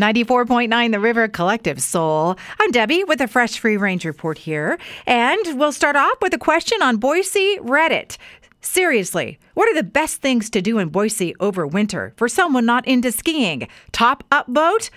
94.9 The River Collective Soul. I'm Debbie with a fresh free range report here. And we'll start off with a question on Boise Reddit. Seriously, what are the best things to do in Boise over winter for someone not into skiing? Top up boat?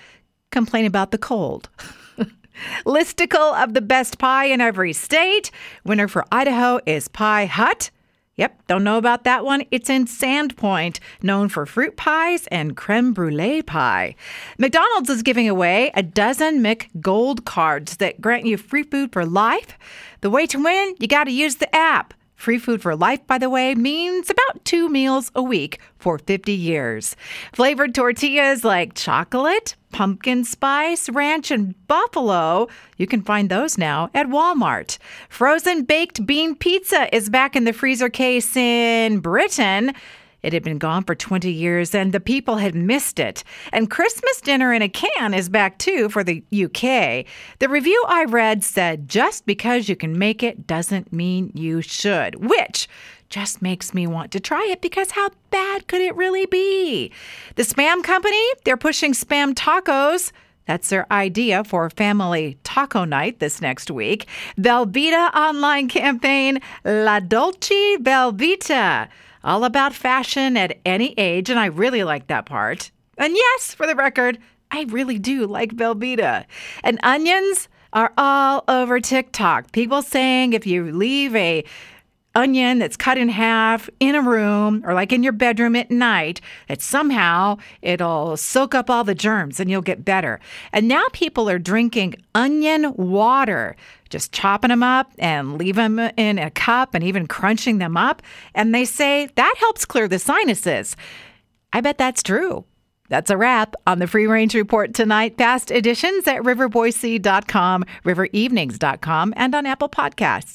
Complain about the cold. Listicle of the best pie in every state. Winner for Idaho is Pie Hut. Yep, don't know about that one. It's in Sandpoint, known for fruit pies and creme brulee pie. McDonald's is giving away a dozen Mc Gold cards that grant you free food for life. The way to win, you got to use the app. Free food for life, by the way, means about two meals a week for 50 years. Flavored tortillas like chocolate, pumpkin spice, ranch, and buffalo. You can find those now at Walmart. Frozen baked bean pizza is back in the freezer case in Britain. It had been gone for 20 years and the people had missed it. And Christmas dinner in a can is back too for the UK. The review I read said just because you can make it doesn't mean you should, which just makes me want to try it because how bad could it really be? The Spam Company, they're pushing spam tacos. That's their idea for family taco night this next week. Velveeta online campaign La Dolce Velveeta all about fashion at any age, and I really like that part. And yes, for the record, I really do like Velveeta. And onions are all over TikTok. People saying if you leave a onion that's cut in half in a room or like in your bedroom at night, that somehow it'll soak up all the germs and you'll get better. And now people are drinking onion water, just chopping them up and leave them in a cup and even crunching them up. And they say that helps clear the sinuses. I bet that's true. That's a wrap on the Free Range Report tonight. Past editions at riverboise.com, riverevenings.com, and on Apple Podcasts.